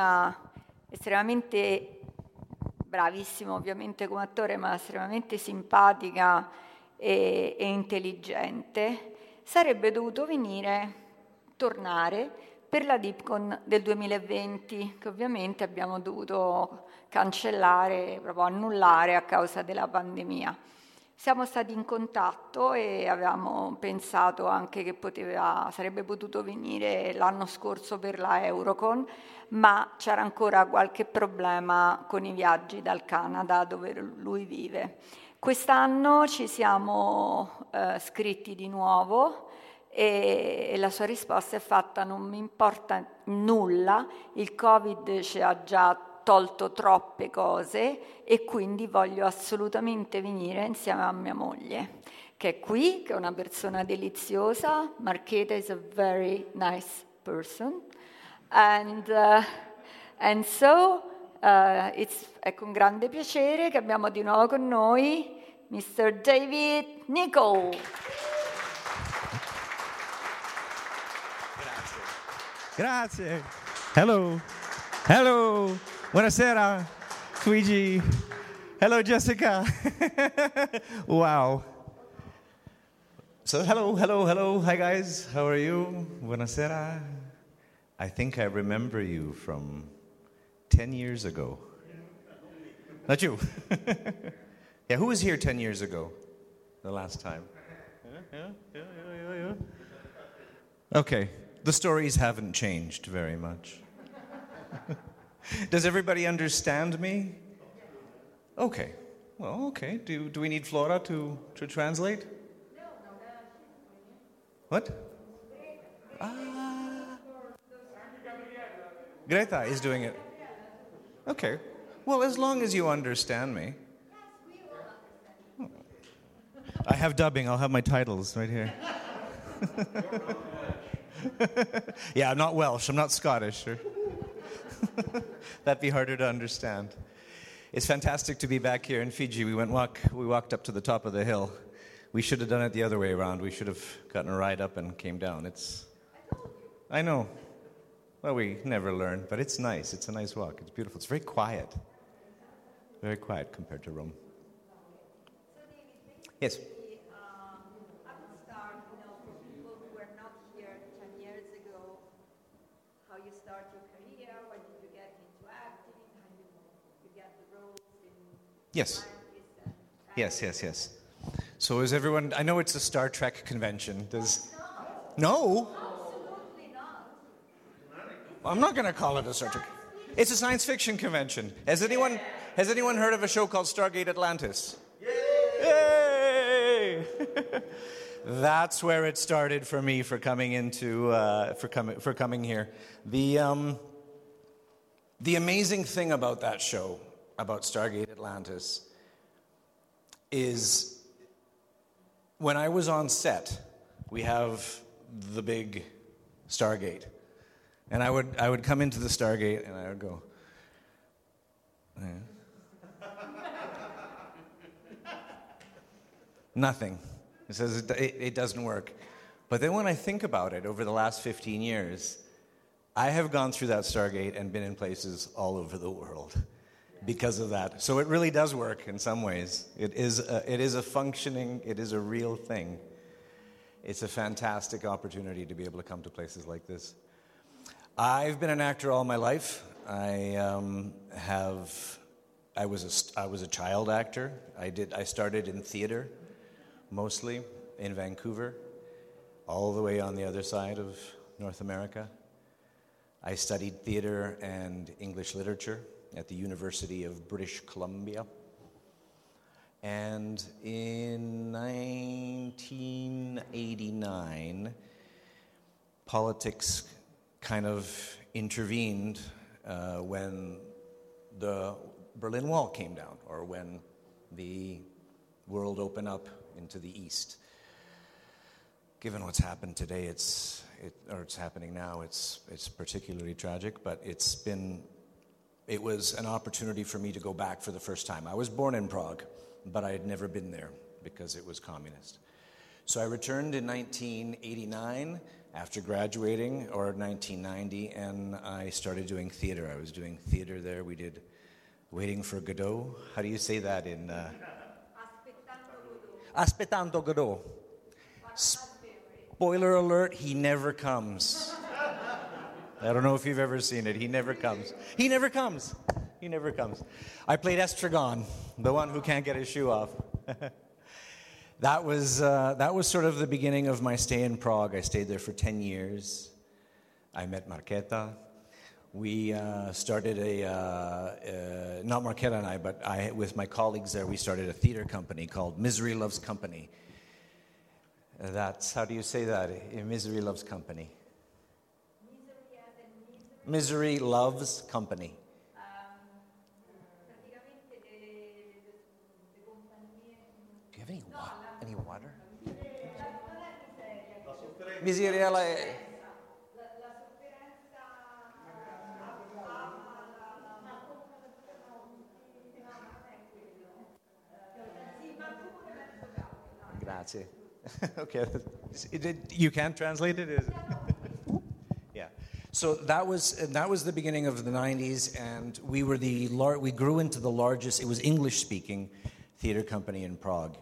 Persona estremamente bravissima ovviamente come attore, ma estremamente simpatica e, e intelligente, sarebbe dovuto venire, tornare per la Dipcon del 2020, che ovviamente abbiamo dovuto cancellare, proprio annullare a causa della pandemia. Siamo stati in contatto e avevamo pensato anche che poteva, sarebbe potuto venire l'anno scorso per la Eurocon, ma c'era ancora qualche problema con i viaggi dal Canada dove lui vive. Quest'anno ci siamo eh, scritti di nuovo e, la sua risposta è fatta non mi importa nulla, il Covid ci ha già tolto troppe cose e quindi voglio assolutamente venire insieme a mia moglie, che è qui, che è una persona deliziosa. Marcheta is a very nice person. And, uh, and so uh, è con grande piacere che abbiamo di nuovo con noi Mr. David Nicol. Grazie. Hello. Hello. Buonasera, Luigi. Hello, Jessica. wow. So, hello, hello, hello. Hi, guys. How are you? Buonasera. I think I remember you from 10 years ago. Not you. yeah, who was here 10 years ago? The last time? Yeah, yeah, yeah, yeah, yeah. Okay. The stories haven't changed very much. Does everybody understand me? Okay. Well, okay. Do, do we need Flora to, to translate? No, no. What? Ah. Greta is doing it. Okay. Well, as long as you understand me. I have dubbing. I'll have my titles right here. yeah, I'm not Welsh. I'm not Scottish. Or That'd be harder to understand. It's fantastic to be back here in Fiuggi. We went walk. We walked up to the top of the hill. We should have done it the other way around. We should have gotten a ride up and came down. It's. I know. Well, we never learn, but it's nice. It's a nice walk. It's beautiful. It's very quiet. Very quiet compared to Rome. Yes. Yes. Yes, yes, yes. So is everyone? I know it's a Star Trek convention. Does no? I'm not going to call it a Star Trek. It's a science fiction convention. Has anyone Has anyone heard of a show called Stargate Atlantis? Yay! That's where it started for me for coming into uh, for coming for coming here. The um, the amazing thing about that show, about Stargate Atlantis, is when I was on set, we have the big Stargate. And I would, I would come into the Stargate and I would go, "Yeah." nothing. It says it, it, it doesn't work. But then when I think about it over the last 15 years, I have gone through that Stargate and been in places all over the world because of that. So it really does work in some ways. It is a, it is a functioning, it is a real thing. It's a fantastic opportunity to be able to come to places like this. I've been an actor all my life. I um, have. I was a, I was a child actor. I did. I started in theater, mostly in Vancouver, all the way on the other side of North America. I studied theater and English literature at the University of British Columbia. And in 1989, politics kind of intervened uh, when the Berlin Wall came down, or when the world opened up into the East. Given what's happened today, it's it, or it's happening now, it's it's particularly tragic. But it's been it was an opportunity for me to go back for the first time. I was born in Prague, but I had never been there because it was communist. So I returned in 1989 after graduating, or 1990, and I started doing theater. I was doing theater there. We did Waiting for Godot. How do you say that in. Uh, Aspettando Godot. Spoiler alert, he never comes. I don't know if you've ever seen it. He never comes. He never comes. He never comes. I played Estragon, the one who can't get his shoe off. that, was, uh, that was sort of the beginning of my stay in Prague. I stayed there for 10 years. I met Marketa. We uh, started a, uh, uh not Marketa and I, but I, with my colleagues there, we started a theater company called Misery Loves Company. That's, how do you say that? Misery Loves Company. Misery loves company. Do you have any, wa- any water? Miseria la... Eh. Grazie. okay. You can translate it? Is it? So that was that was the beginning of the 90s, and we were the lar- we grew into the largest. It was English speaking theater company in Prague.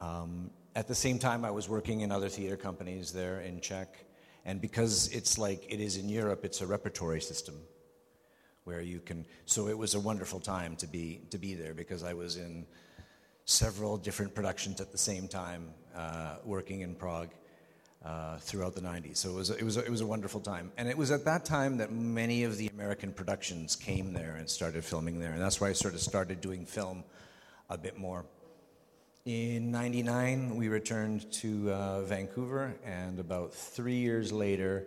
Um, at the same time, I was working in other theater companies there in Czech, and because it's like it is in Europe, it's a repertory system where you can. So it was a wonderful time to be to be there because I was in several different productions at the same time, uh, working in Prague uh, throughout the 90s. So it was, it, was, it was a wonderful time. And it was at that time that many of the American productions came there and started filming there. And that's why I sort of started doing film a bit more. In 99, we returned to uh, Vancouver, and about three years later,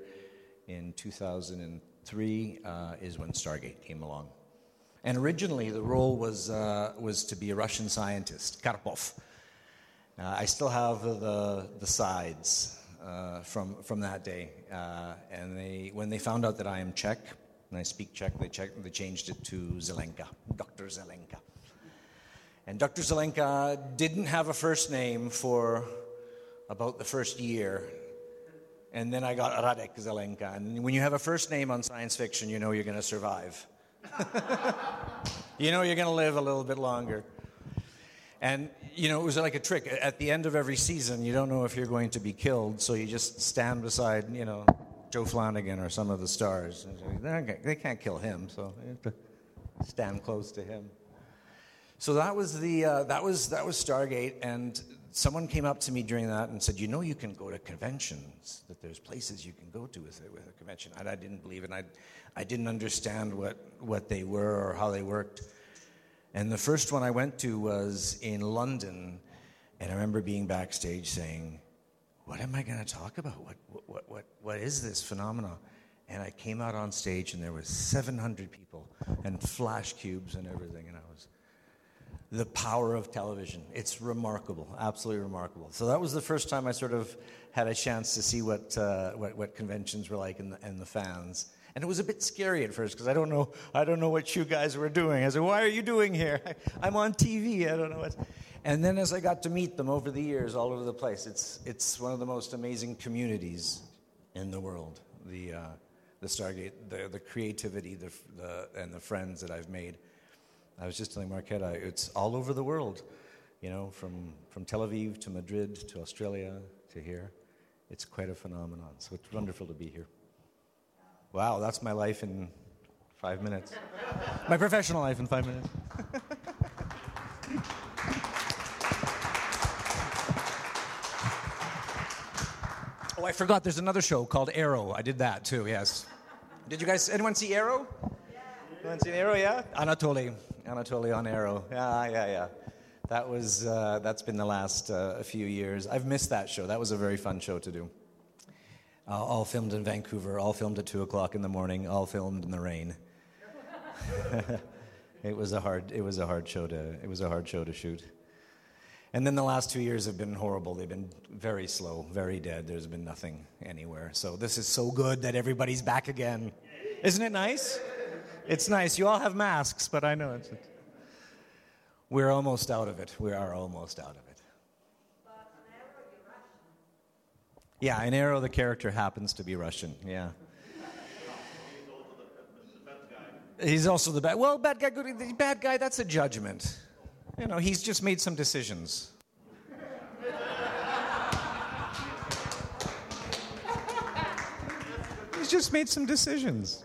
in 2003, uh, is when Stargate came along. And originally, the role was, uh, was to be a Russian scientist, Karpov. I still have the, the sides uh, from, from that day. Uh, and they, when they found out that I am Czech, and I speak Czech, they, check, they changed it to Zelenka, Dr. Zelenka. And Dr. Zelenka didn't have a first name for about the first year. And then I got Radek Zelenka. And when you have a first name on science fiction, you know you're going to survive. you know you're going to live a little bit longer. And, you know, it was like a trick. At the end of every season, you don't know if you're going to be killed, so you just stand beside, you know, Joe Flanigan or some of the stars. They can't kill him, so you have to stand close to him. So that was the uh, that was that was Stargate, and someone came up to me during that and said, "You know, you can go to conventions. That there's places you can go to with a, with a convention." And I didn't believe it. And I I didn't understand what what they were or how they worked. And the first one I went to was in London, and I remember being backstage saying, What am I going to talk about? What, what, what, what is this phenomenon? And I came out on stage, and there was 700 people, and flash cubes and everything, and I was the power of television. It's remarkable, absolutely remarkable. So that was the first time I sort of had a chance to see what, uh, what, what, conventions were like and the, and the fans. And it was a bit scary at first because I don't know I don't know what you guys were doing. I said, "Why are you doing here? I'm on TV. I don't know what." And then as I got to meet them over the years, all over the place, it's it's one of the most amazing communities in the world. The uh, the Stargate, the the creativity, the, the and the friends that I've made. I was just telling Marketa, it's all over the world, you know, from, from Tel Aviv to Madrid to Australia to here. It's quite a phenomenon. So it's wonderful to be here. Wow, that's my life in five minutes. my professional life in five minutes. oh, I forgot there's another show called Arrow. I did that too, yes. Did you guys, anyone see Arrow? Anyone seen Arrow, yeah? Anatoly. Anatoly on Arrow. Yeah, yeah, yeah. That was, uh, that's been the last uh, few years. I've missed that show. That was a very fun show to do. Uh, all filmed in Vancouver, all filmed at 2 o'clock in the morning, all filmed in the rain. it was a hard, it was a hard show to, it was a hard show to shoot. And then the last two years have been horrible. They've been very slow, very dead. There's been nothing anywhere. So this is so good that everybody's back again. Isn't it nice? It's nice. You all have masks, but I know it's. We're almost out of it. We are almost out of it. Yeah, in Arrow, the character happens to be Russian. Yeah. He's also the bad. Well, bad guy, good. Bad guy. That's a judgment. You know, he's just made some decisions. he's just made some decisions.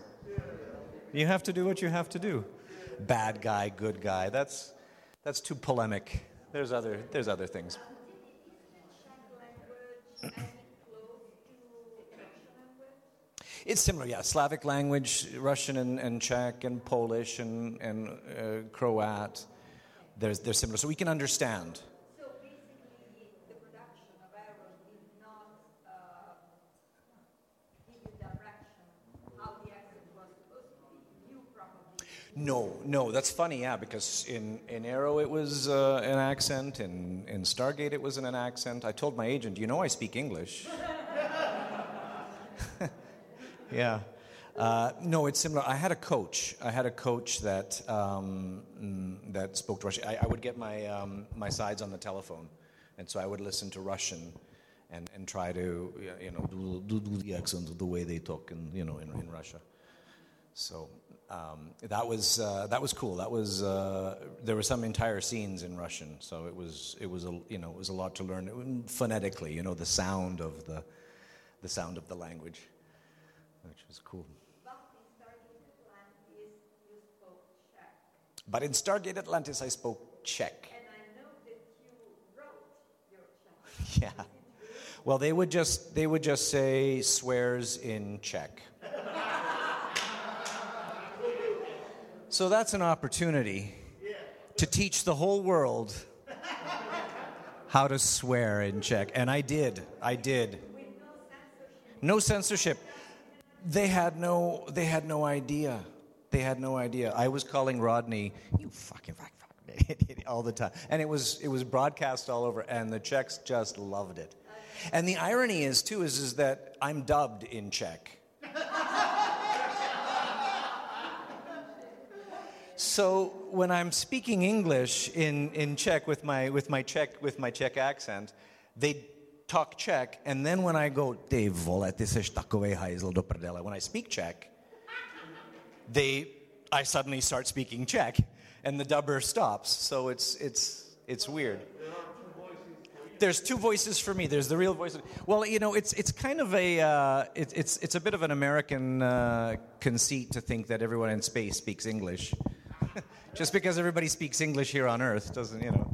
You have to do what you have to do. Bad guy, good guy. That's, that's too polemic. There's other, there's other things. It's similar, yeah. Slavic language, Russian and, and Czech and Polish and, and uh, Croat. There's, they're similar. So we can understand. No, no, that's funny, yeah, because in, in Arrow it was uh, an accent, in, in Stargate it was in an accent. I told my agent, you know I speak English. yeah. Uh, no, it's similar. I had a coach. I had a coach that, um, mm, that spoke Russian. I, I would get my, um, my sides on the telephone, and so I would listen to Russian and, and try to, you know, do, do, do the accent of the way they talk in, you know, in, in Russia. So um, that was uh, that was cool. That was uh, there were some entire scenes in Russian, so it was it was a you know it was a lot to learn phonetically. You know the sound of the the sound of the language, which was cool. But in Stargate Atlantis, I spoke Czech. And I know that you wrote your Czech. yeah. Well, they would just they would just say swears in Czech. So that's an opportunity to teach the whole world how to swear in Czech. And I did. I did. No censorship. They had no they had no idea. They had no idea. I was calling Rodney, you fucking fuck, fuck all the time. And it was it was broadcast all over and the Czechs just loved it. And the irony is too is, is that I'm dubbed in Czech. So when I'm speaking English in, in Czech with my, with, my Czech, with my Czech accent, they talk Czech, and then when I go, ty vole, ty seš takovej hajzl do prdele, when I speak Czech, they, I suddenly start speaking Czech, and the dubber stops. So it's, it's, it's weird. There's two voices for me. There's the real voice. Well, you know, it's it's kind of a uh, it, it's it's a bit of an American uh, conceit to think that everyone in space speaks English. Just because everybody speaks English here on Earth doesn't, you know,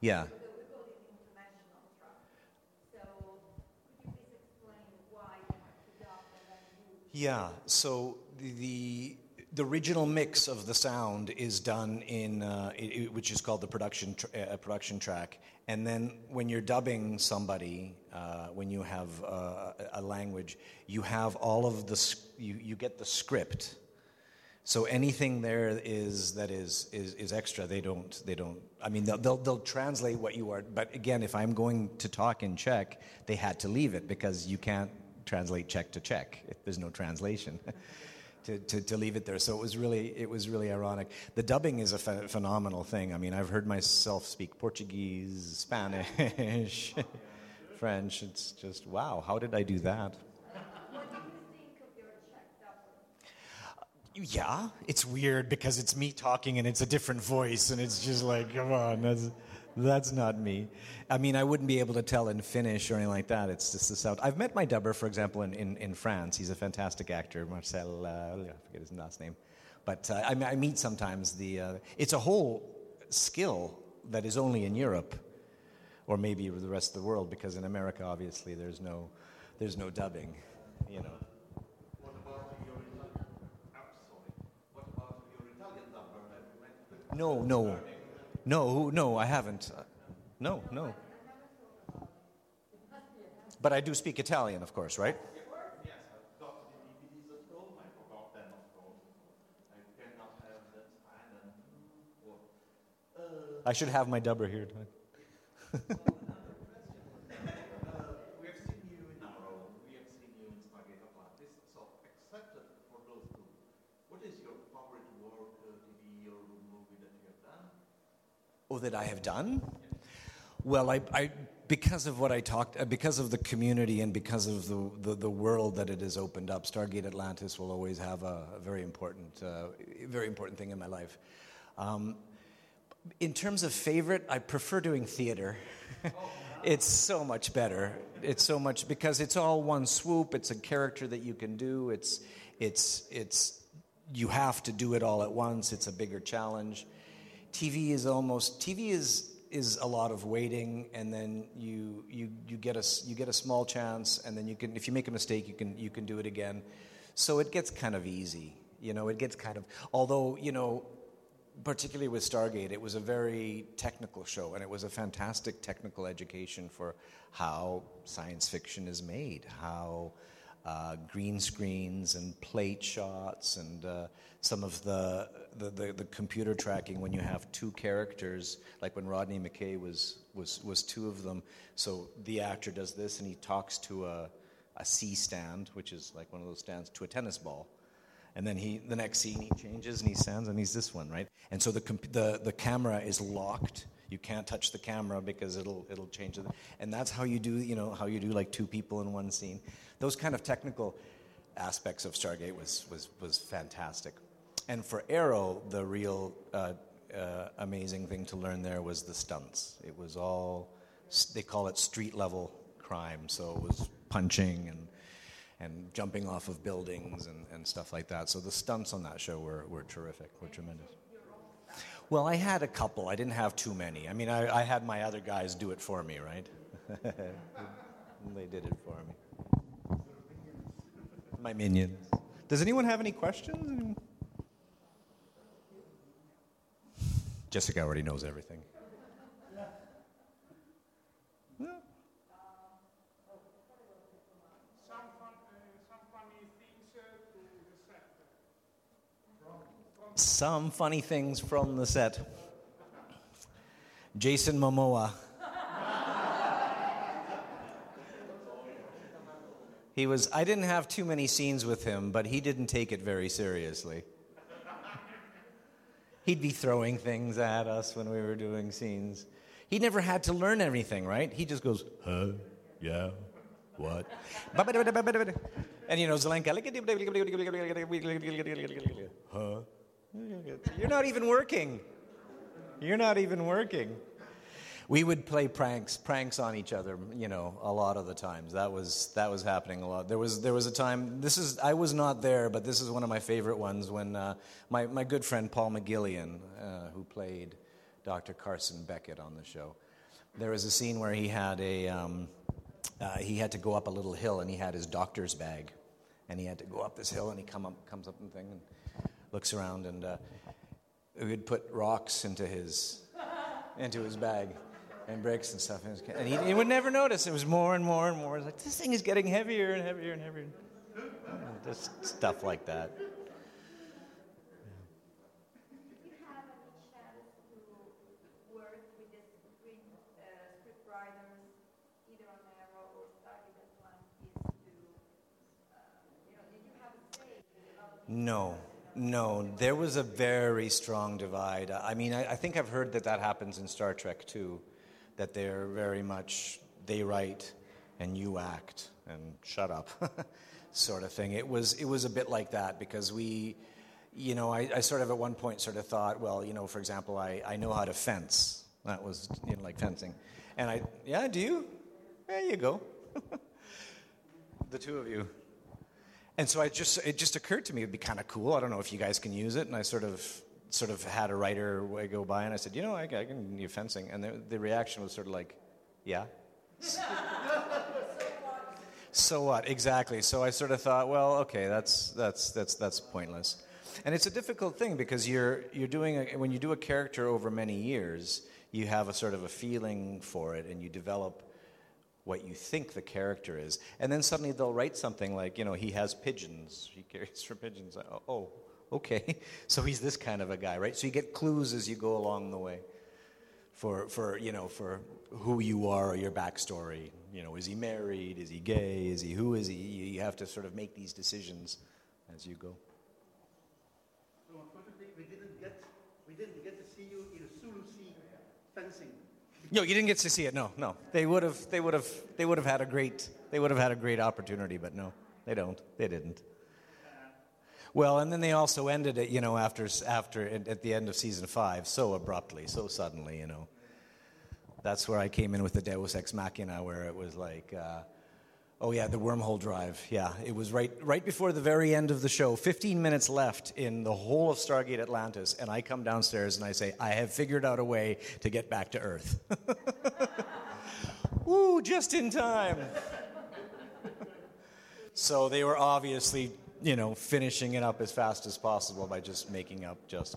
Yeah. We call it international track. So could you please explain why you have to dub and then you Yeah. So the, the the original mix of the sound is done in uh, i i- which is called the production tr- uh, production track, and then when you're dubbing somebody, uh, when you have uh, a language, you have all of the you you get the script. So anything there is that is, is, is extra. They don't they don't. I mean, they'll, they'll they'll translate what you are. But again, if I'm going to talk in Czech, they had to leave it because you can't translate Czech to Czech. There's no translation. To, to, to leave it there, so it was really it was really ironic. The dubbing is a ph- phenomenal thing. I mean, I've heard myself speak Portuguese, Spanish, French. It's just wow. How did I do that? Yeah, it's weird because it's me talking and it's a different voice, and it's just like, come on, that's, that's not me. I mean, I wouldn't be able to tell in Finnish or anything like that. It's just the sound. I've met my dubber, for example, in, in, in France. He's a fantastic actor, Marcel, uh, I forget his last name. But uh, I, I meet sometimes the. Uh, it's a whole skill that is only in Europe, or maybe the rest of the world, because in America, obviously, there's no, there's no dubbing, you know. No, no, no, no. I haven't. No, no. But I do speak Italian, of course, right? I should have my dubber here. We have seen you in Arrow, we have seen you in Spaghetti Atlantis, so except for those two, what is your favorite work, uh, TV or movie that you have done? Oh, that I have done? Well, I, I because of what I talked, uh, because of the community and because of the, the, the world that it has opened up, Stargate Atlantis will always have a, a very important, uh, very important thing in my life. Um, in terms of favorite, I prefer doing theater. it's so much better. It's so much because it's all one swoop. It's a character that you can do. It's it's it's you have to do it all at once. It's a bigger challenge. TV is almost TV is is a lot of waiting, and then you you you get a you get a small chance, and then you can if you make a mistake, you can you can do it again. So it gets kind of easy, you know. It gets kind of although you know particularly with Stargate, it was a very technical show, and it was a fantastic technical education for how science fiction is made, how uh, green screens and plate shots, and uh, some of the, the, the, the computer tracking when you have two characters, like when Rodney McKay was, was, was two of them. So the actor does this, and he talks to a, a C stand, which is like one of those stands, to a tennis ball. And then he, the next scene, he changes and he stands and he's this one, right? And so the, the, the camera is locked. You can't touch the camera because it'll, it'll change it. And that's how you do, you know, how you do like two people in one scene. Those kind of technical aspects of Stargate was, was, was fantastic. And for Arrow, the real uh, uh, amazing thing to learn there was the stunts. It was all, they call it street level crime. So it was punching and and jumping off of buildings and, and stuff like that. So the stunts on that show were, were terrific, were tremendous. Well, I had a couple. I didn't have too many. I mean, I, I had my other guys do it for me, right? they did it for me. My minions. Does anyone have any questions? Jessica already knows everything. Some, fun, uh, some funny things uh, to the set. Some funny things from the set. Jason Momoa. He was, I didn't have too many scenes with him, but he didn't take it very seriously. He'd be throwing things at us when we were doing scenes. He never had to learn everything, right? He just goes, huh? Yeah. What? And you know, Zelenka, huh? You're not even working. You're not even working. we would play pranks, pranks on each other, you know, a lot of the times. That was that was happening a lot. There was there was a time. This is I was not there, but this is one of my favorite ones when uh, my my good friend Paul McGillion, uh, who played Dr. Carson Beckett on the show, there was a scene where he had a um, uh, he had to go up a little hill and he had his doctor's bag, and he had to go up this hill and he come up comes up and thing and looks around and uh, we would put rocks into his into his bag and bricks and stuff. And he, he, would never notice. It was more and more and more. It was like, this thing is getting heavier and heavier and heavier. Just stuff like that. No, no. There was a very strong divide. I mean, I, I, think I've heard that that happens in Star Trek too, that they're very much they write and you act and shut up, sort of thing. It was it was a bit like that because we, you know, I, I sort of at one point sort of thought, well, you know, for example, I, I know how to fence. That was you know, like fencing, and I yeah, do you? There you go. the two of you. And so I just it just occurred to me it'd be kind of cool. I don't know if you guys can use it. And I sort of sort of had a writer go by and I said, you know, I, I can do fencing. And the, the reaction was sort of like, yeah. so what? Exactly. So I sort of thought, well, okay, that's that's that's that's pointless. And it's a difficult thing because you're you're doing a, when you do a character over many years, you have a sort of a feeling for it, and you develop what you think the character is. And then suddenly they'll write something like, you know, he has pigeons, he cares for pigeons. Oh, oh, okay. So he's this kind of a guy, right? So you get clues as you go along the way for, for you know, for who you are or your backstory. You know, is he married? Is he gay? Is he who is he? You have to sort of make these decisions as you go. So unfortunately, we didn't get, we didn't get to see you in a Sulu fencing no, you didn't get to see it. No, no. They would have. They would have. They would have had a great. They would have had a great opportunity, but no, they don't. They didn't. Well, and then they also ended it, you know, after after at the end of season five, so abruptly, so suddenly, you know. That's where I came in with the Deus Ex Machina, where it was like. Uh, Oh yeah, the wormhole drive. Yeah, it was right right before the very end of the show. 15 minutes left in the whole of Stargate Atlantis and I come downstairs and I say, "I have figured out a way to get back to Earth." Woo, just in time. so they were obviously, you know, finishing it up as fast as possible by just making up just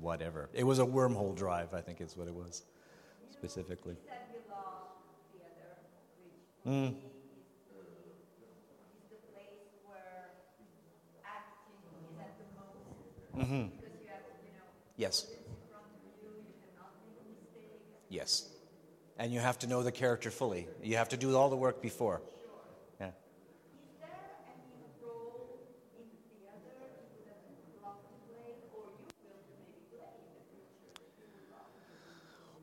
whatever. It was a wormhole drive, I think is what it was specifically. Mm. Mm-hmm. Yes. Yes. And you have to know the character fully. You have to do all the work before. Yeah.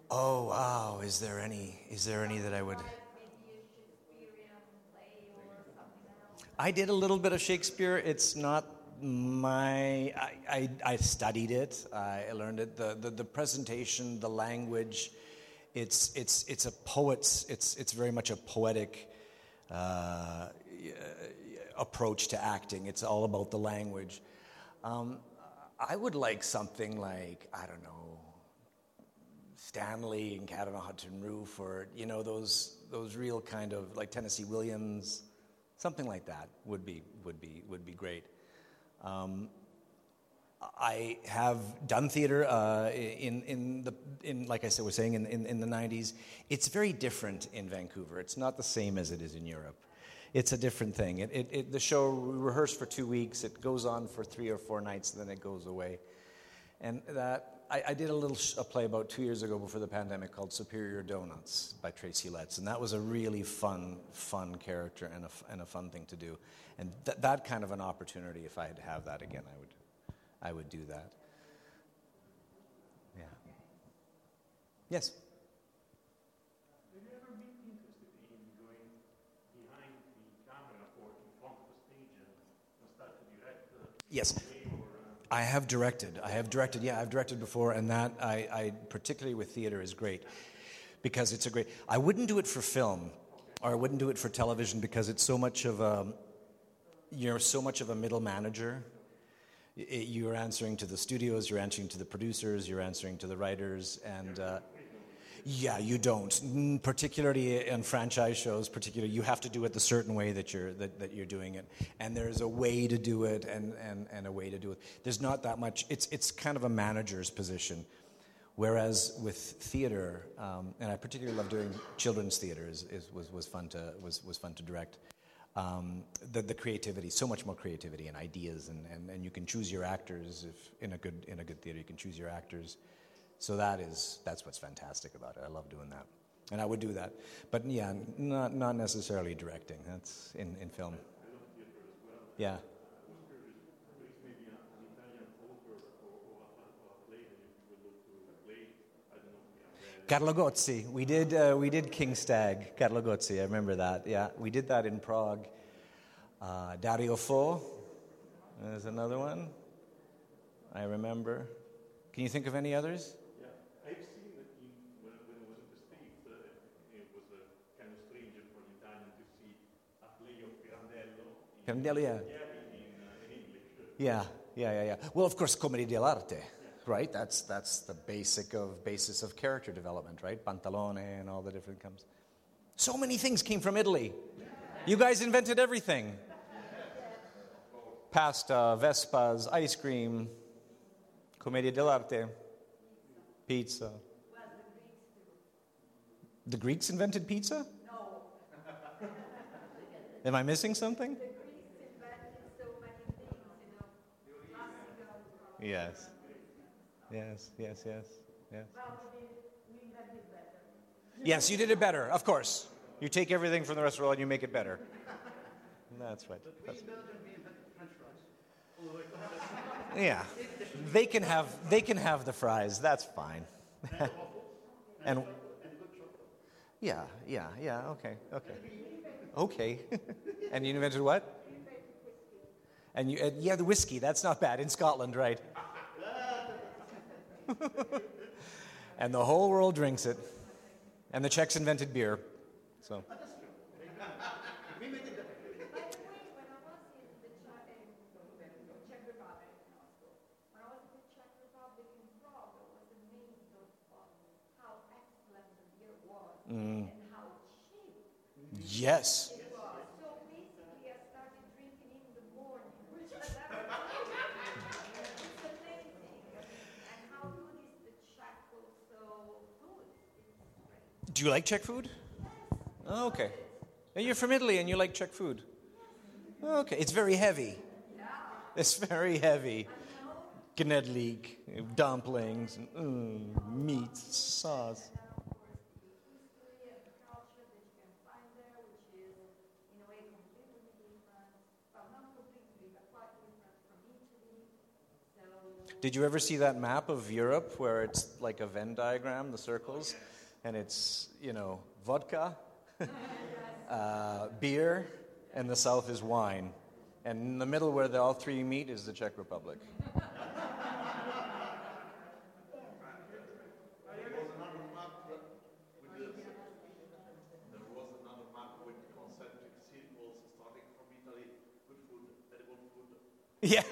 Oh wow! Is there any? Is there any that I would? I did a little bit of Shakespeare. It's not my I, I, I, studied it. I learned it. The, the, the, presentation the language it's it's it's a poet's it's it's very much a poetic uh, approach to acting. It's all about the language. Um, i would like something like i don't know stanley and cat on a hot tin roof or you know those those real kind of like tennessee williams something like that would be would be would be great um, I have done theater uh, in, in the, in, like I said, was saying, in, in, in, the 90s. It's very different in Vancouver. It's not the same as it is in Europe. It's a different thing. It, it, it, the show, we rehearse for two weeks, it goes on for three or four nights, and then it goes away. And that, I, I did a little sh- a play about two years ago before the pandemic called Superior Donuts by Tracy Letts, and that was a really fun, fun character and a, and a fun thing to do. And th- that kind of an opportunity, if I had to have that again, I would, I would do that. Yeah. Yes. Yes. I have directed. I have directed. Yeah, I've directed before, and that I, I particularly with theater is great because it's a great. I wouldn't do it for film, or I wouldn't do it for television because it's so much of a. You're so much of a middle manager. I- I- You're answering to the studios, you're answering to the producers, you're answering to the writers, and. Uh, yeah, you don't. Particularly in franchise shows, particularly you have to do it the certain way that you're that, that you're doing it, and there's a way to do it and, and, and a way to do it. There's not that much. It's it's kind of a manager's position, whereas with theater, um, and I particularly love doing children's theater. Is, is, was was fun to was was fun to direct. Um, the, the creativity, so much more creativity and ideas, and, and, and you can choose your actors. If in a good in a good theater, you can choose your actors. So that is that's what's fantastic about it. I love doing that, and I would do that. But yeah, not not necessarily directing. That's in, in film. Yeah. Carlo Gozzi. We did uh, we did King Stag. Carlo Gozzi. I remember that. Yeah, we did that in Prague. Uh, Dario Fo. There's another one. I remember. Can you think of any others? Yeah, I've seen that in, when, when I was in the States, uh, it was uh, kind of strange for an Italian to see a play of Pirandello in, Pirandello, yeah. in, in English. Yeah, yeah, yeah, yeah. Well, of course, commedia dell'arte, right? That's that's the basic of basis of character development, right? Pantalone and all the different comes. So many things came from Italy. You guys invented everything. Pasta, Vespas, ice cream, commedia dell'arte, pizza. The Greeks invented pizza? No. Am I missing something? Yes. Yes, yes, yes, yes. Yes, you did it better, of course. You take everything from the rest of the world and you make it better. That's right. That's- yeah. They can have they can have the fries. That's fine. and yeah, yeah, yeah, okay, okay. Okay. and you invented what? And you, uh, yeah, the whiskey. That's not bad in Scotland, right? and the whole world drinks it. And the Czechs invented beer. So. Mm. Yes. You like Czech food? Oh, okay. And you're from Italy and you like Czech food? Okay. It's very heavy. It's very heavy. Knedlik, dumplings, mm, meat, sauce. Did you ever see that map of Europe where it's like a Venn diagram, the circles, and it's, you know, vodka, uh, beer, and the south is wine. And in the middle where the, all three meet is the Czech Republic. There was another map with concentric circles starting from Italy. Good food. Yeah.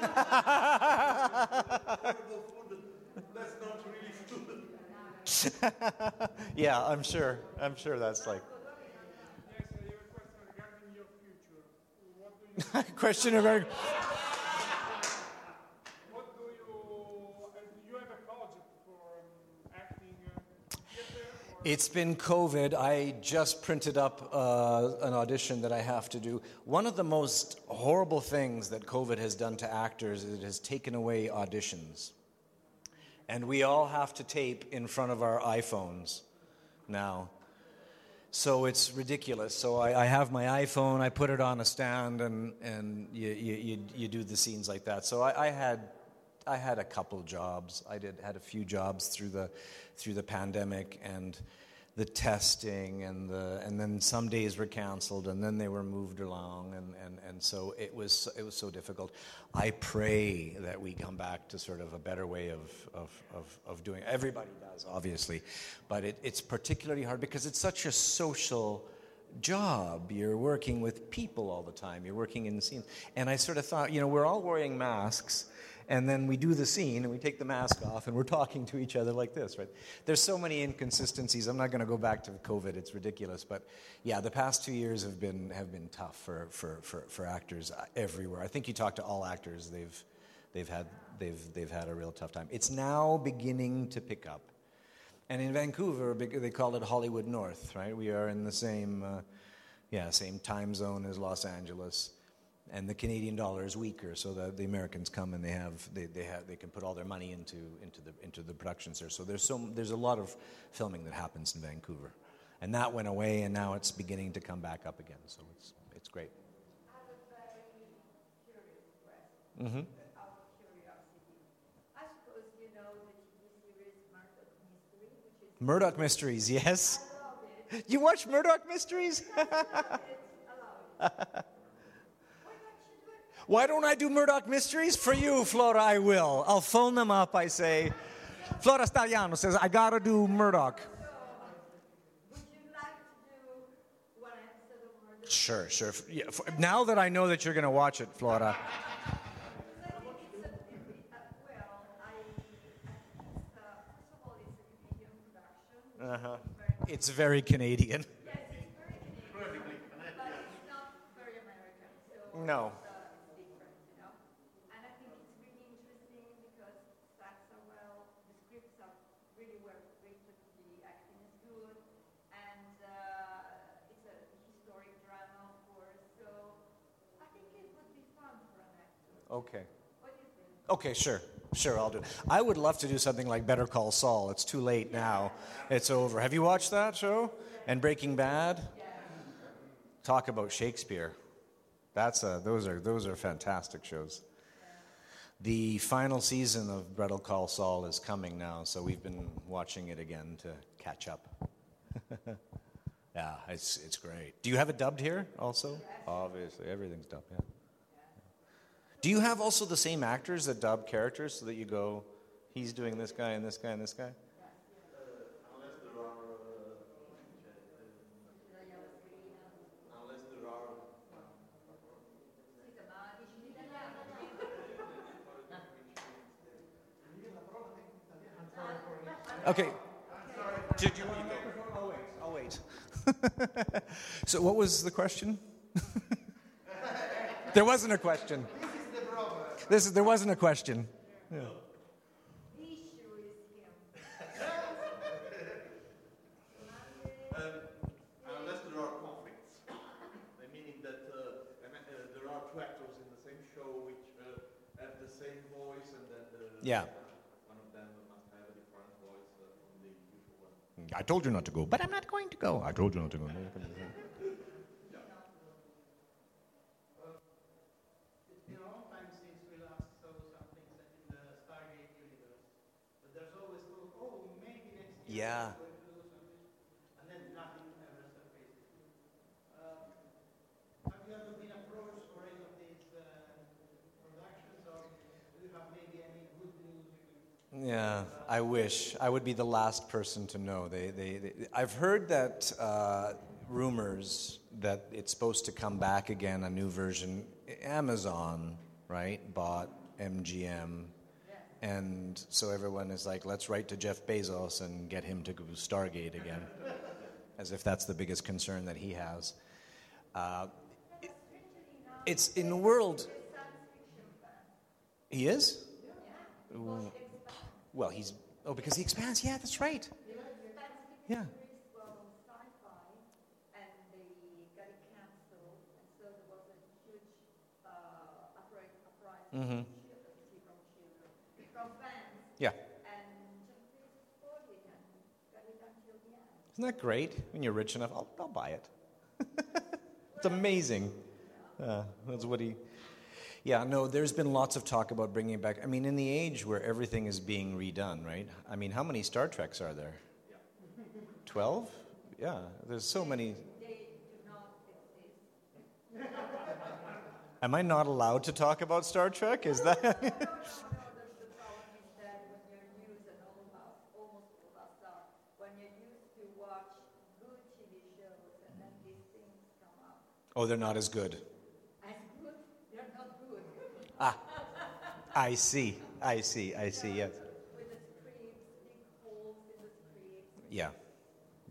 Horrible food. That's not really food. yeah, I'm sure. I'm sure that's like. question about. What do you, you have a project for um, acting uh, It's been COVID. I just printed up uh, an audition that I have to do. One of the most horrible things that COVID has done to actors is it has taken away auditions. And we all have to tape in front of our iPhones now. So it's ridiculous. So I, I have my iPhone, I put it on a stand, and, and you, you, you, you do the scenes like that. So I, I had I had a couple jobs. I did had a few jobs through the through the pandemic, and the testing and the and then some days were canceled and then they were moved along and, and, and so it was it was so difficult. I pray that we come back to sort of a better way of of, of, of doing. Everybody does, obviously, but it, it's particularly hard because it's such a social job. You're working with people all the time. You're working in the scenes. And I sort of thought, you know, we're all wearing masks and then we do the scene and we take the mask off and we're talking to each other like this, right? There's so many inconsistencies. I'm not going to go back to COVID. It's ridiculous. But yeah, the past two years have been, have been tough for, for, for, for actors uh, everywhere. I think you talk to all actors, they've, they've, had, they've, they've had a real tough time. It's now beginning to pick up. And in Vancouver, they call it Hollywood North, right? We are in the same, uh, yeah, same time zone as Los Angeles and the Canadian dollar is weaker, so that the Americans come and they have they, they have they can put all their money into into the into the productions there. So there's so there's a lot of filming that happens in Vancouver, and that went away, and now it's beginning to come back up again. So it's it's great. Mm-hmm. Murdoch Mysteries, yes. You watch Murdoch Mysteries? Why don't I do Murdoch Mysteries? For you, Flora, I will. I'll phone them up. I say, Flora Stagliano says, I gotta do Murdoch. Sure, sure. Yeah, for, now that I know that you're going to watch it, Flora. Uh-huh. It's very Canadian. No. Okay. Okay, sure. Sure, I'll do it. I would love to do something like Better Call Saul. It's too late now. It's over. Have you watched that show? And Breaking Bad? Talk about Shakespeare. That's a, those are those are fantastic shows. The final season of Better Call Saul is coming now, so we've been watching it again to catch up. yeah, it's it's great. Do you have it dubbed here also? Obviously, everything's dubbed. Yeah. Do you have also the same actors that dub characters so that you go, he's doing this guy and this guy and this guy? Unless there are, unless there are. Okay. Did you? I'll wait. I'll wait. so, what was the question? there wasn't a question. This is, there wasn't a question. Yeah. unless there are conflicts, meaning that uh, uh, there are two actors in the same show which uh, have the same voice, and then yeah. one of them must have a different voice uh, from the usual one. I told you not to go, but I'm not going to go. I told you not to go. Yeah. Yeah, I wish. I would be the last person to know. They, they, they I've heard that uh, rumors that it's supposed to come back again, a new version. Amazon, right, bought MGM and so everyone is like, let's write to Jeff Bezos and get him to go Stargate again, as if that's the biggest concern that he has. Uh, it, it's in the world. He is? Well, he's. Oh, because he expands? Yeah, that's right. Yeah. Mm-hmm. Yeah. Isn't that great? When you're rich enough, I'll, I'll buy it. it's amazing. Uh, that's what he. Yeah, no, there's been lots of talk about bringing it back. I mean, in the age where everything is being redone, right? I mean, how many Star Treks are there? 12? Yeah, there's so many. Am I not allowed to talk about Star Trek? Is that? oh, they're not as good. Ah, I see. I see. I see. Yes. Yeah.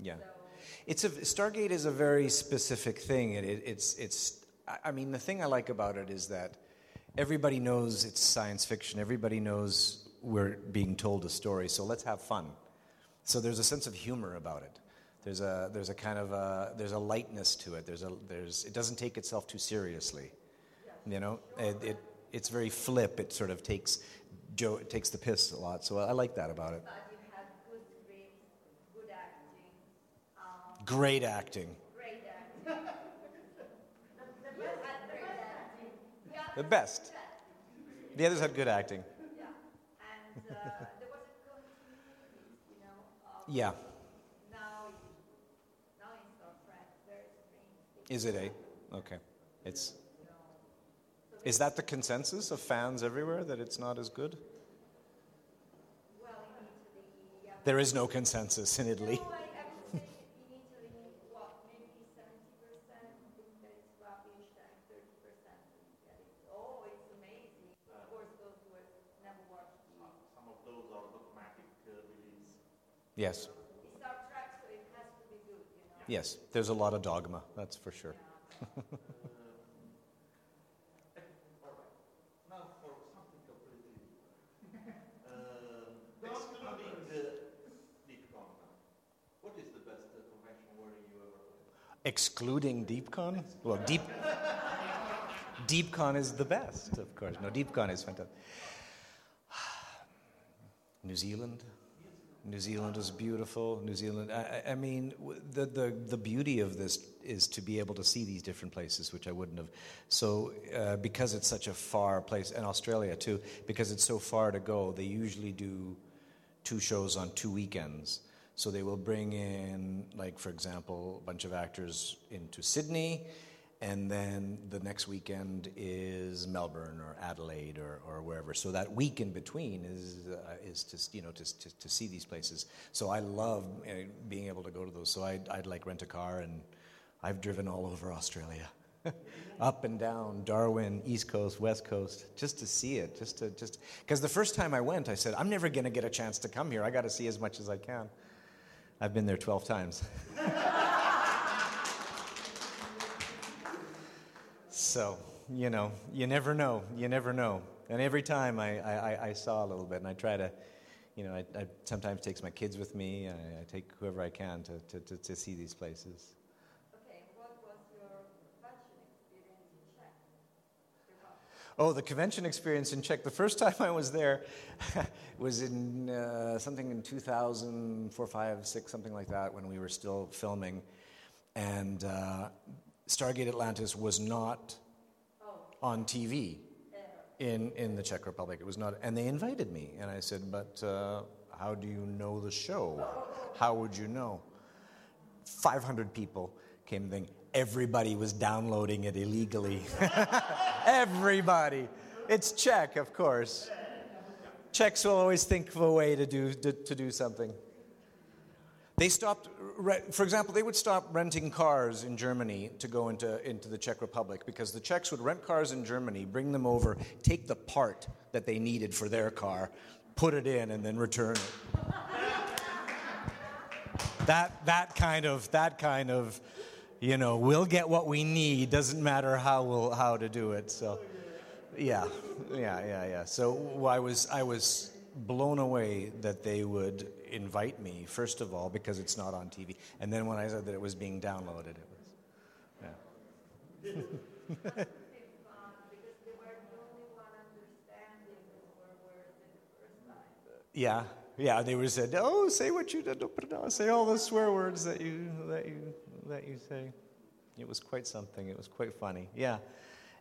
Yeah. It's a Stargate is a very specific thing. It, it, it's it's. I- I mean, the thing I like about it is that everybody knows it's science fiction. Everybody knows we're being told a story. So let's have fun. So there's a sense of humor about it. There's a there's a kind of a there's a lightness to it. There's a there's it doesn't take itself too seriously. You know, it, it it's very flip. It sort of takes Joe it takes the piss a lot. So I like that about it. Great acting. Great acting. the best. The others had good acting. Yeah. Is it a? Okay. It's. Is that the consensus of fans everywhere that it's not as good? There is no consensus in Italy. Uh, some of those are dogmatic uh, beliefs. Yes. Yes, there's a lot of dogma, that's for sure. Now for something completely um, excluding the DeepCon. What is the best uh, convention where you ever played? Excluding DeepCon? Well, Deep DeepCon is the best, of course. No, DeepCon is fantastic. New Zealand. New Zealand is beautiful. New Zealand. I, I mean, the, the the beauty of this is to be able to see these different places, which I wouldn't have. So, uh, because it's such a far place, and Australia too, because it's so far to go, they usually do two shows on two weekends. So they will bring in, like for example, a bunch of actors into Sydney, and then the next weekend is Melbourne or Adelaide or, or wherever. So that week in between is uh, is to you know to, to to see these places. So I love uh, being able to go to those. So I'd, I'd like rent a car, and I've driven all over Australia. Up and down, Darwin, East Coast, West Coast, just to see it, just to just because the first time I went, I said, I'm never going to get a chance to come here. I got to see as much as I can. I've been there 12 times. So, you know, you never know. You never know. And every time I, I, I- saw a little bit, and I try to, you know, I, I sometimes takes my kids with me. I, I take whoever I can to, to, to, to see these places. Oh, the convention experience in Czech. The first time I was there was in uh, something in 2004, 5, 6, something like that, when we were still filming. And uh, Stargate Atlantis was not on TV in, in the Czech Republic. It was not, and they invited me. And I said, But uh, how do you know the show? How would you know? 500 people came then everybody was downloading it illegally. Everybody. It's czech of course. Czechs will always think of a way to do, to, to do something. They stopped for example they would stop renting cars in germany to go into, into the czech republic because the czechs would rent cars in germany bring them over take the part that they needed for their car put it in and then return it. That that kind of that kind of you know we'll get what we need doesn't matter how we'll how to do it so yeah yeah yeah yeah so i was i was blown away that they would invite me first of all because it's not on tv and then when i said that it was being downloaded it was yeah Yeah, yeah. They would said, "Oh, say what you did, say all the swear words that you that you that you say." It was quite something. It was quite funny. Yeah,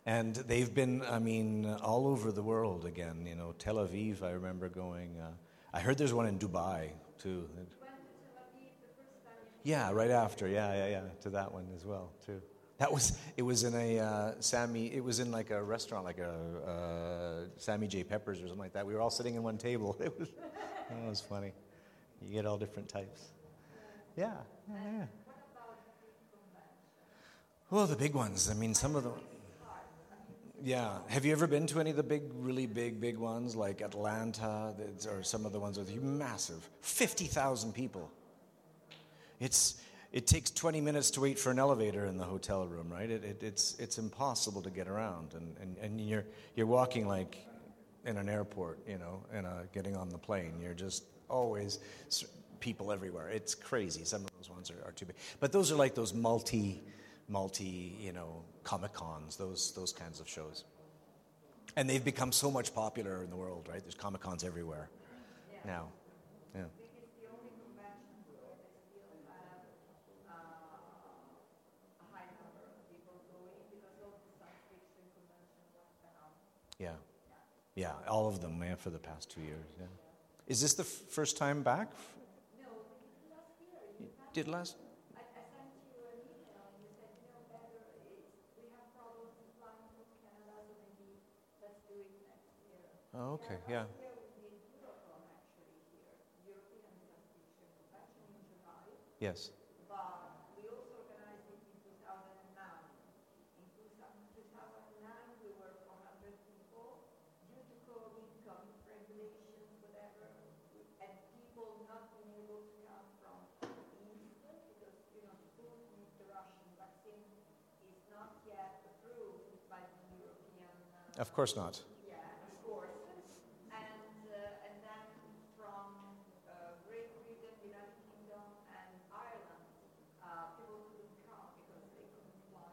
and they've been, I mean, all over the world again. You know, Tel Aviv. I remember going. Uh, I heard there's one in Dubai too. Yeah, right after. Yeah, yeah, yeah. To that one as well, too. That was. It was in a uh, Sammy. It was in like a restaurant, like a uh, Sammy J. Peppers or something like that. We were all sitting in one table. It was. That was funny. You get all different types. Yeah. yeah, yeah. Well, the big ones. I mean, some of them. Yeah. Have you ever been to any of the big, really big, big ones like Atlanta, or some of the ones with massive, fifty thousand people? It's it takes twenty minutes to wait for an elevator in the hotel room, right? It, it, it's it's impossible to get around, and, and, and you're you're walking like in an airport, you know, and uh, getting on the plane. You're just always people everywhere. It's crazy. Some of those ones are, are too big, but those are like those multi multi, you know, Comic Cons, those those kinds of shows. And they've become so much popular in the world, right? There's Comic Cons everywhere now. Yeah. Yeah. Yeah, all of them, yeah, for the past two years. Yeah. Is this the f- first time back? No, did last. Oh, okay, yeah. Yes. Of course not.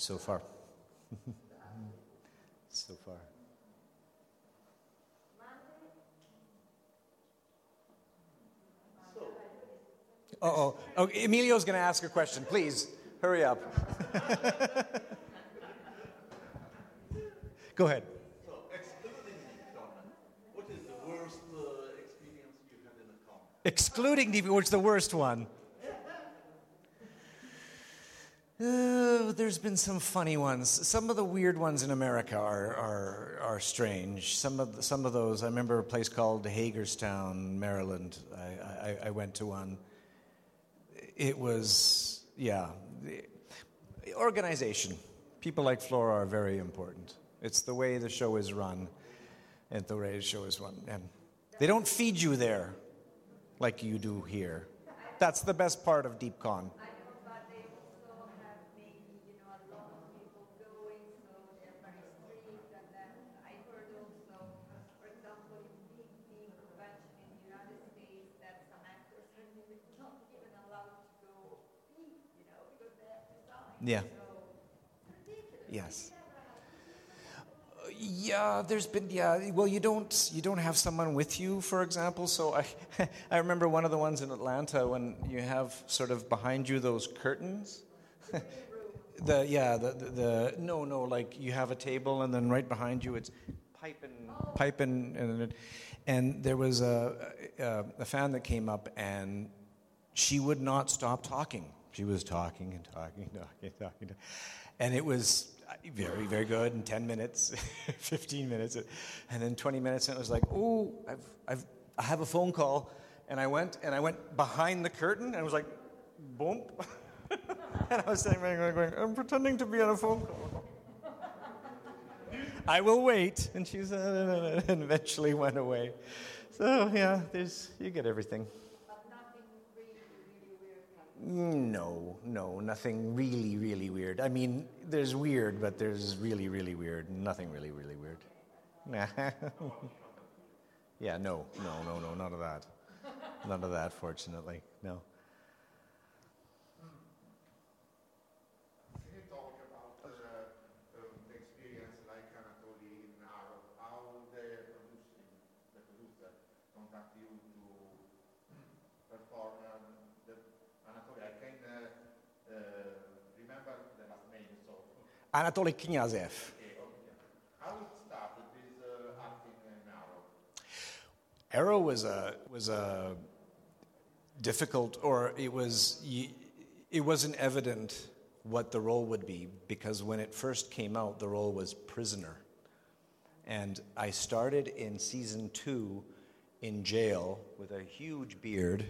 So far. so far. Uh-oh. Oh, Emilio's going to ask a question. Please, hurry up. Go ahead. So, excluding McDonald's, what is the worst uh, experience you had in a con? Excluding DV, which is the worst one. Uh, there's been some funny ones. Some of the weird ones in America are, are, are strange. Some of, the, some of those, I remember a place called Hagerstown, Maryland. I, I, I went to one. It was, yeah, organization. People like Flora are very important. It's the way the show is run, and the way the show is run. And they don't feed you there like you do here. That's the best part of DeepCon. Yeah. Yes. Yeah, there's been yeah. Well, you don't you don't have someone with you, for example. So I I remember one of the ones in Atlanta when you have sort of behind you those curtains. the yeah the, the the no no like you have a table and then right behind you it's pipe and pipe and and, and there was a, a a fan that came up and she would not stop talking. She was talking and talking, and talking, and talking, and it was uh, very, very good. In ten minutes, fifteen minutes, and then twenty minutes, and it was like, oh, I've, I've, I have a phone call, and I went and I went behind the curtain, and it was like, boom, and I was sitting there going, I'm pretending to be on a phone call. I will wait, and she said, and eventually went away. So yeah, there's you get everything. No, no, nothing really, really weird. I mean, there's weird, but there's really, really weird. Nothing really, really weird. Yeah, no, no, no, no, none of that. None of that, fortunately. No. Can you talk about uh, um, the experience like Anatoly Narov, how the producing, the producer contact you to perform um, the Anatoly? I can uh, uh, remember the last name, so Anatoly Knyazev. okay, okay. How it started this uh, acting in Narov? Arrow was a was a difficult, or it was it wasn't evident what the role would be because when it first came out, the role was prisoner, and I started in season two in jail with a huge beard,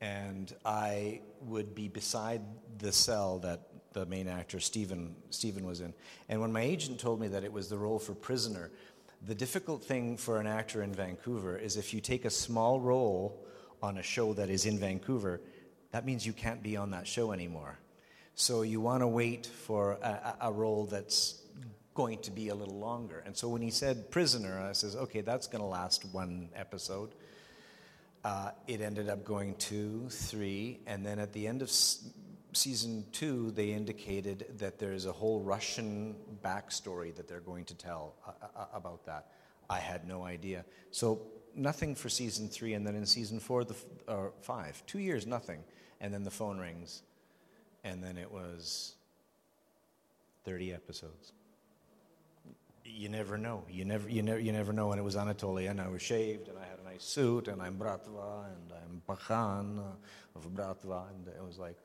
and I would be beside the cell that the main actor Stephen Stephen was in, and when my agent told me that it was the role for prisoner. The difficult thing for an actor in Vancouver is if you take a small role on a show that is in Vancouver, that means you can't be on that show anymore. So you want to wait for a, a role that's going to be a little longer. And so when he said prisoner, I says, okay, that's going to last one episode. Uh, it ended up going two, three, and then at the end of season two, they indicated that there's a whole Russian backstory that they're going to tell uh, uh, about that. I had no idea. So nothing for season three, and then in season four, the or five, two years, nothing, and then the phone rings, and then it was thirty episodes you never know. You never, you never, you never know. And it was Anatoly, and I was shaved, and I had a nice suit, and I'm Bratva, and I'm Pakhan of Bratva, and it was like,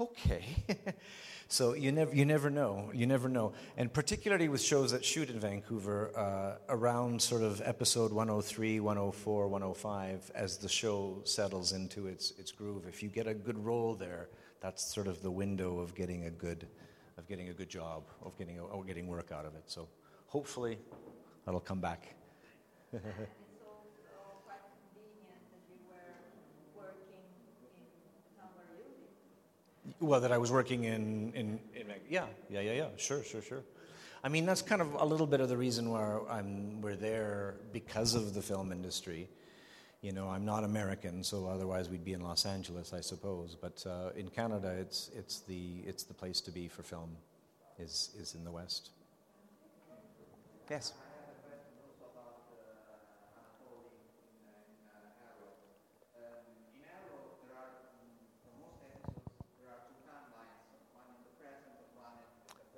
okay. so you never, you never know. You never know. And particularly with shows that shoot in Vancouver, uh, around sort of episode 103, 104, 105, as the show settles into its its groove, if you get a good role there, that's sort of the window of getting a good of getting a good job, of getting, or getting work out of it. So hopefully that'll come back. It's also quite convenient that you were working in somewhere you live. Well, that I was working in, in, in yeah, yeah, yeah, yeah, sure, sure, sure. I mean, that's kind of a little bit of the reason why I'm, we're there because of the film industry. You know, I'm not American, so otherwise we'd be in Los Angeles, I suppose. But uh, in Canada, it's, it's, the, it's the place to be for film, is, is in the West. Yes. The flashbacks, yeah. Was it difficult to, um, from the from the actor pers- perspective, to um, you know build the character? As, as you said before, uh, a character Anatoly in the past, so the same character but with different experiences. So it was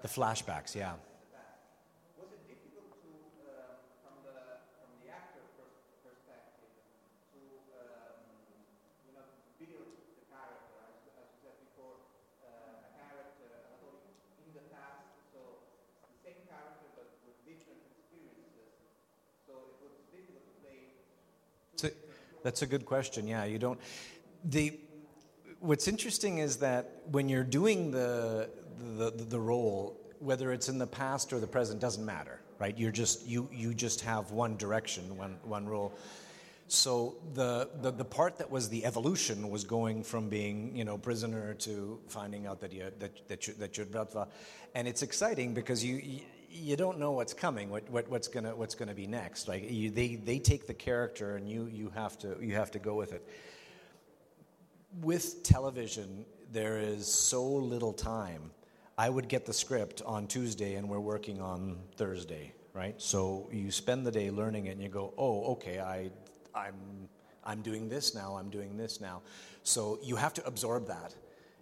difficult to play. That's a, that's a good question. Yeah, you don't. The what's interesting is that when you're doing the the, the role, whether it's in the past or the present, doesn't matter, right? You're just you you just have one direction, one one role. So the, the the part that was the evolution was going from being you know prisoner to finding out that you that that you, that you're Bratva, and it's exciting because you. you you don't know what's coming, what, what, what's gonna what's gonna be next. Like you, they, they take the character and you, you have to you have to go with it. With television, there is so little time. I would get the script on Tuesday and we're working on Thursday, right? So you spend the day learning it and you go, oh, okay, I, I'm, I'm doing this now, I'm doing this now. So you have to absorb that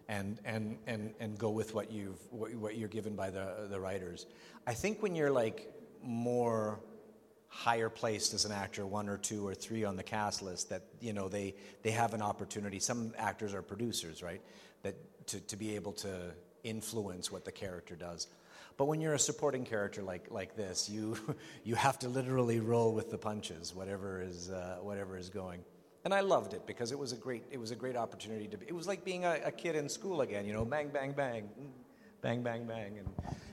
and, and, and, and go with what, you've, what, what you're given by the, the writers. I think when you're like more higher placed as an actor, one or two or three on the cast list, that you know they they have an opportunity. Some actors are producers, right? That to, to be able to influence what the character does. But when you're a supporting character like like this, you you have to literally roll with the punches, whatever is uh, whatever is going. And I loved it because it was a great it was a great opportunity to. Be, it was like being a, a kid in school again, you know, bang bang bang, bang bang bang, and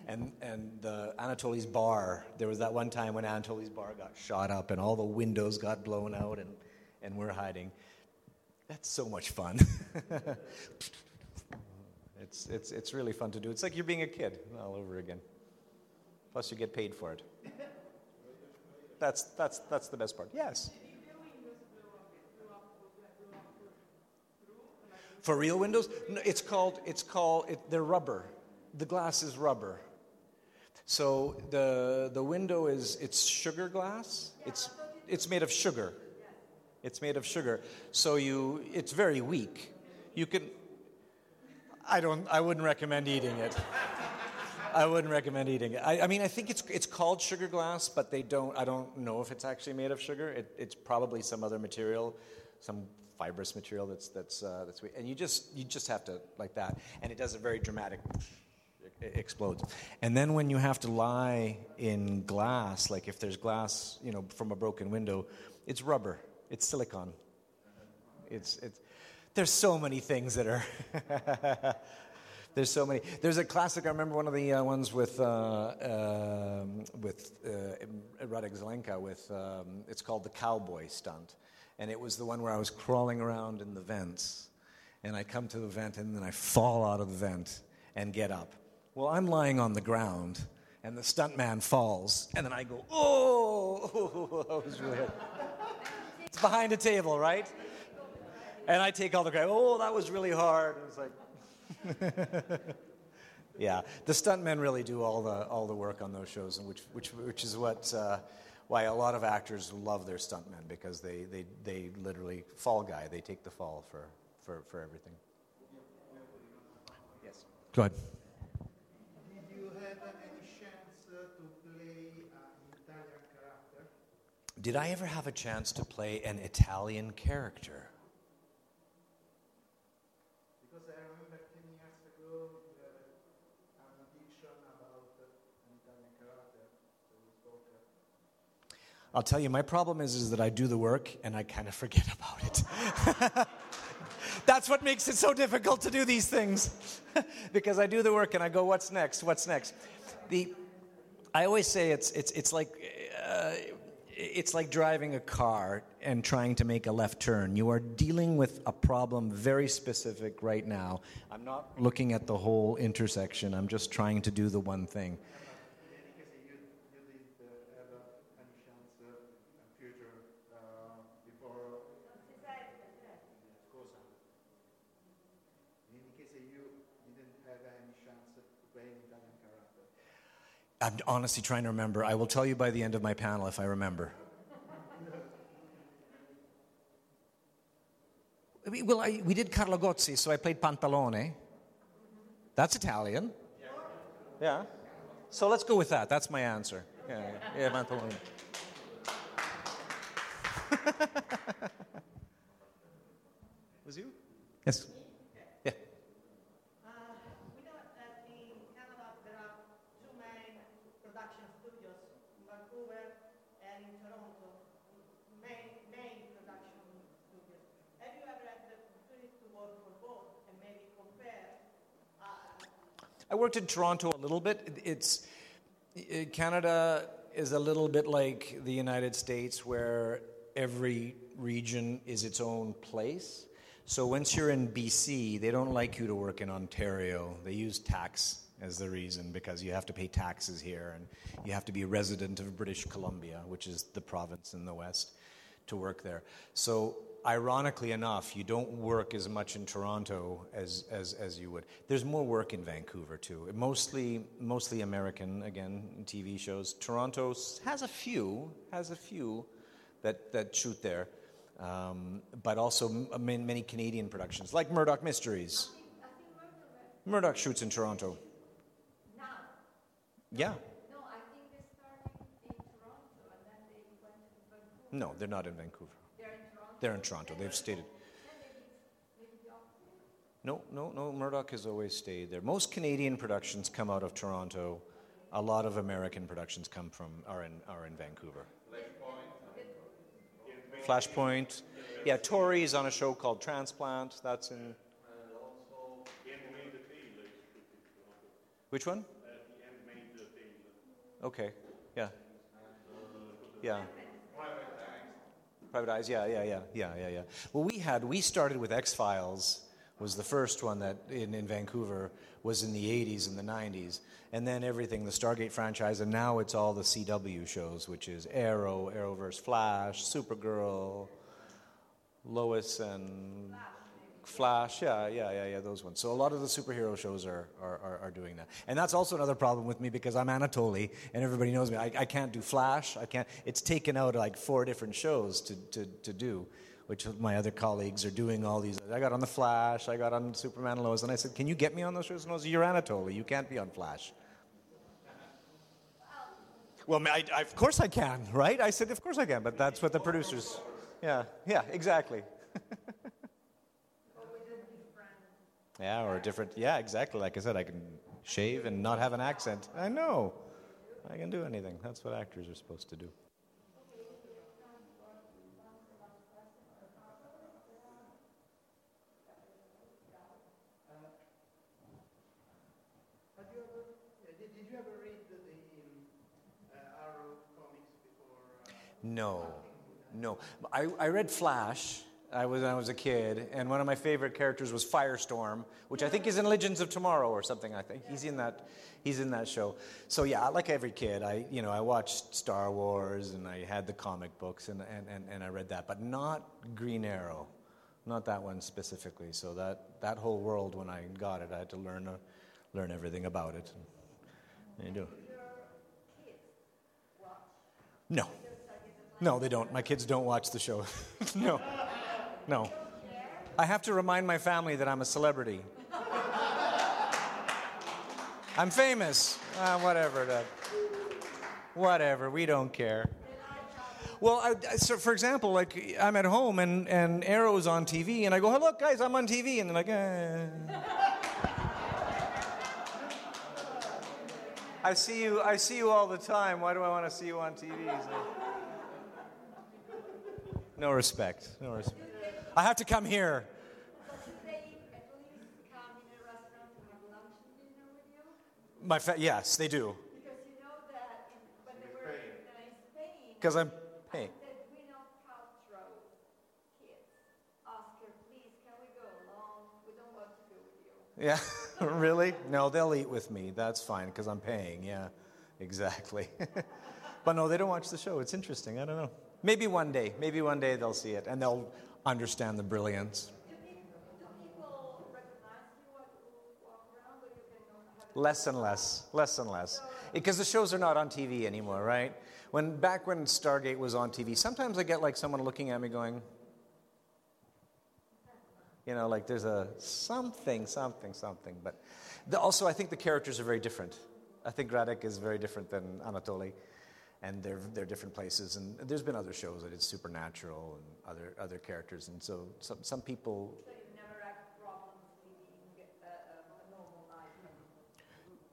and and the Anatoly's bar. There was that one time when Anatoly's bar got shot up and all the windows got blown out, and and we're hiding. That's so much fun. it's it's it's really fun to do. It's like you're being a kid all over again. Plus, you get paid for it. That's, that's, that's the best part. Yes. For real windows? No, it's called, it's called, it, they're rubber. The glass is rubber. So the, the window is, it's sugar glass. It's, it's made of sugar. It's made of sugar. So you, it's very weak. You can, I don't, I wouldn't recommend eating it. I wouldn't recommend eating it. I, I, mean, I think it's, it's called sugar glass, but they don't, I don't know if it's actually made of sugar. It, it's probably some other material, some fibrous material that's, that's, uh, that's. And you just, you just have to, like that. And it does a very dramatic, it explodes. And then when you have to lie in glass, like if there's glass, you know, from a broken window, it's rubber. It's silicon. It's, it's, there's so many things that are. there's so many. There's a classic. I remember one of the uh, ones with uh, um, with uh, Radek Zelenka. With um, it's called the cowboy stunt, and it was the one where I was crawling around in the vents, and I come to the vent, and then I fall out of the vent and get up. Well, I'm lying on the ground, and the stuntman falls, and then I go, oh, that was really. It's behind a table, right? And I take all the credit. Oh, that was really hard. It was like, yeah, the stuntmen really do all the all the work on those shows, and which which which is what uh, why a lot of actors love their stuntmen because they they they literally fall guy. They take the fall for for for everything. Yes. Go ahead. Did I ever have a chance to play an Italian character? Because I remember 10 years ago, there was an audition about an Italian character. So we spoke. I'll tell you, my problem is, is that I do the work and I kind of forget about it. That's what makes it so difficult to do these things. because I do the work and I go, what's next? What's next? The, I always say it's, it's, it's like uh, it's like driving a car and trying to make a left turn. You are dealing with a problem very specific right now. I'm not looking at the whole intersection, I'm just trying to do the one thing. I'm honestly trying to remember. I will tell you by the end of my panel if I remember. well, I, we did Carlo Gozzi, so I played Pantalone. That's Italian. Yeah. So let's go with that. That's my answer. Yeah, yeah, yeah Pantalone. Was you? Yes. I worked in Toronto a little bit. It's eh, Canada is a little bit like the United States, where every region is its own place. So once you're in BC, they don't like you to work in Ontario. They use tax as the reason because you have to pay taxes here and you have to be a resident of British Columbia, which is the province in the west, to work there. So ironically enough, you don't work as much in Toronto as, as, as you would. There's more work in Vancouver too. Mostly, mostly American, again, TV shows. Toronto has a few, has a few that, that shoot there, um, but also many, many Canadian productions, like Murdoch Mysteries. Murdoch shoots in Toronto. Yeah. No, they're not in Vancouver. They're in Toronto. They've stayed. No, no, no. Murdoch has always stayed there. Most Canadian productions come out of Toronto. A lot of American productions come from are in are in Vancouver. Flashpoint. Yeah, Tori's on a show called Transplant. That's in. Which one? Okay. Yeah. Yeah. Private Eyes, yeah, yeah, yeah, yeah, yeah, yeah. Well, we had, we started with X Files was the first one that in, in Vancouver was in the 80s and the 90s. And then everything, the Stargate franchise, and now it's all the CW shows, which is Arrow, Arrowverse Flash, Supergirl, Lois and Flash, yeah, yeah, yeah, yeah, those ones. So a lot of the superhero shows are, are, are, are doing that. And that's also another problem with me because I'm Anatoly and everybody knows me. I, I can't do Flash. I can't, it's taken out like four different shows to, to, to do, which my other colleagues are doing all these. I got on the Flash, I got on Superman and Lois, and I said, Can you get me on those shows? And I said, You're Anatoly. You can't be on Flash. Well, I, I, of course I can, right? I said, Of course I can, but that's what the producers. Yeah, yeah, exactly. Yeah, or a different. Yeah, exactly. Like I said, I can shave and not have an accent. I know. I can do anything. That's what actors are supposed to do. No, no. I, I read Flash. I was when I was a kid, and one of my favorite characters was Firestorm, which I think is in Legends of Tomorrow or something. I think he's in that. He's in that show. So yeah, like every kid, I you know I watched Star Wars and I had the comic books and and, and, and I read that, but not Green Arrow, not that one specifically. So that that whole world, when I got it, I had to learn uh, learn everything about it. And you do. No. No, they don't. My kids don't watch the show. no. No. I have to remind my family that I'm a celebrity. I'm famous. Uh, whatever. That. Whatever. We don't care. Well, I, so for example, like I'm at home and, and Arrow's on TV, and I go, "Hey, look, guys, I'm on TV," and they're like, eh. I see you. I see you all the time. Why do I want to see you on TV? No respect. No respect. I have to come here. My fa- yes, they do. Because I'm paying. Yeah, really? No, they'll eat with me. That's fine because I'm paying. Yeah, exactly. but no, they don't watch the show. It's interesting. I don't know. Maybe one day. Maybe one day they'll see it and they'll understand the brilliance. Less and less, less and less, because the shows are not on TV anymore, right? When back when Stargate was on TV, sometimes I get like someone looking at me going, you know, like there's a something, something, something. But the, also, I think the characters are very different. I think Radek is very different than Anatoly, and they're they're different places. And there's been other shows that it's supernatural and other other characters, and so some some people.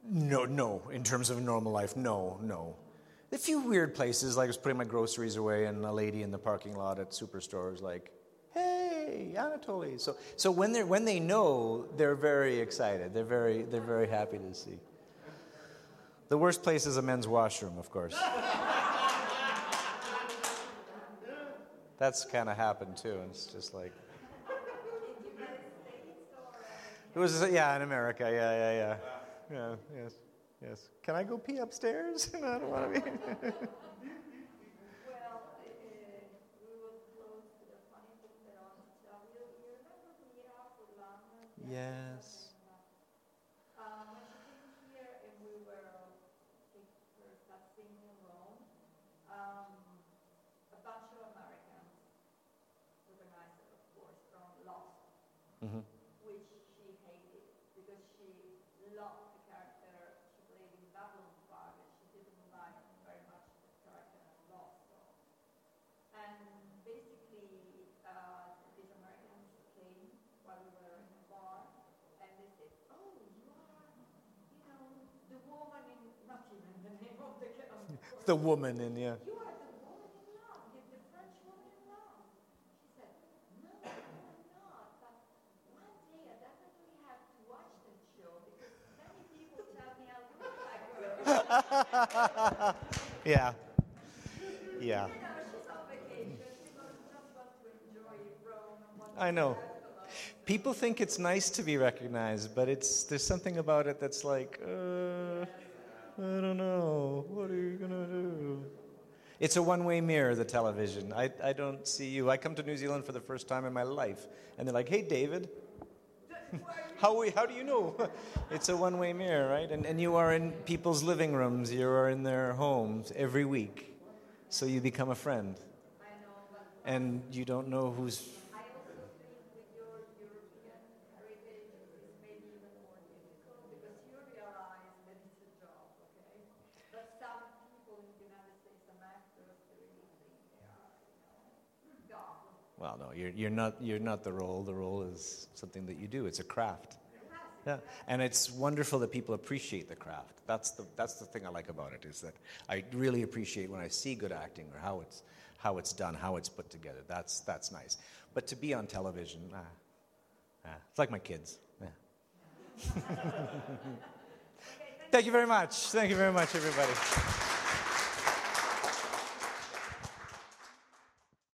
No, no. In terms of normal life, no, no. A few weird places, like I was putting my groceries away, and a lady in the parking lot at Superstore was like, "Hey, Anatoly." So, so when they when they know, they're very excited. They're very they're very happy to see. The worst place is a men's washroom, of course. That's kind of happened too. And it's just like. It was yeah in America yeah yeah yeah yeah yes yes. Can I go pee upstairs? no, I don't want to be. yes. hmm which she hated because she loved the character she played in Babylon 5 and she didn't like very much the character in Lost. So. And basically, uh, these Americans came while we were in the bar and they said, Oh, you are, you know, the woman in, not even the name of the character. The woman in yeah. You are the woman in love, the, the French woman in love. She said, No, I'm not. But one day I definitely have to watch that show because many people tell me I look like her. Yeah. Yeah. You know, she's on vacation. She doesn't just want woman in Rome yeah. Yeah. I know. People think it's nice to be recognized, but it's there's something about it that's like, uh, I don't know. What are you gonna do? It's a one-way mirror, the television. I, I don't see you. I come to New Zealand for the first time in my life, and they're like, "Hey, David." how, we, how do you know? it's a one way mirror, right? And, and you are in people's living rooms, you are in their homes every week. So you become a friend. And you don't know who's. Well, no, you're, you're, not, you're not the role. The role is something that you do, it's a craft. Yeah. And it's wonderful that people appreciate the craft. That's the, that's the thing I like about it, is that I really appreciate when I see good acting or how it's, how it's done, how it's put together. That's, that's nice. But to be on television, ah, ah, it's like my kids. Yeah. Thank you very much. Thank you very much, everybody.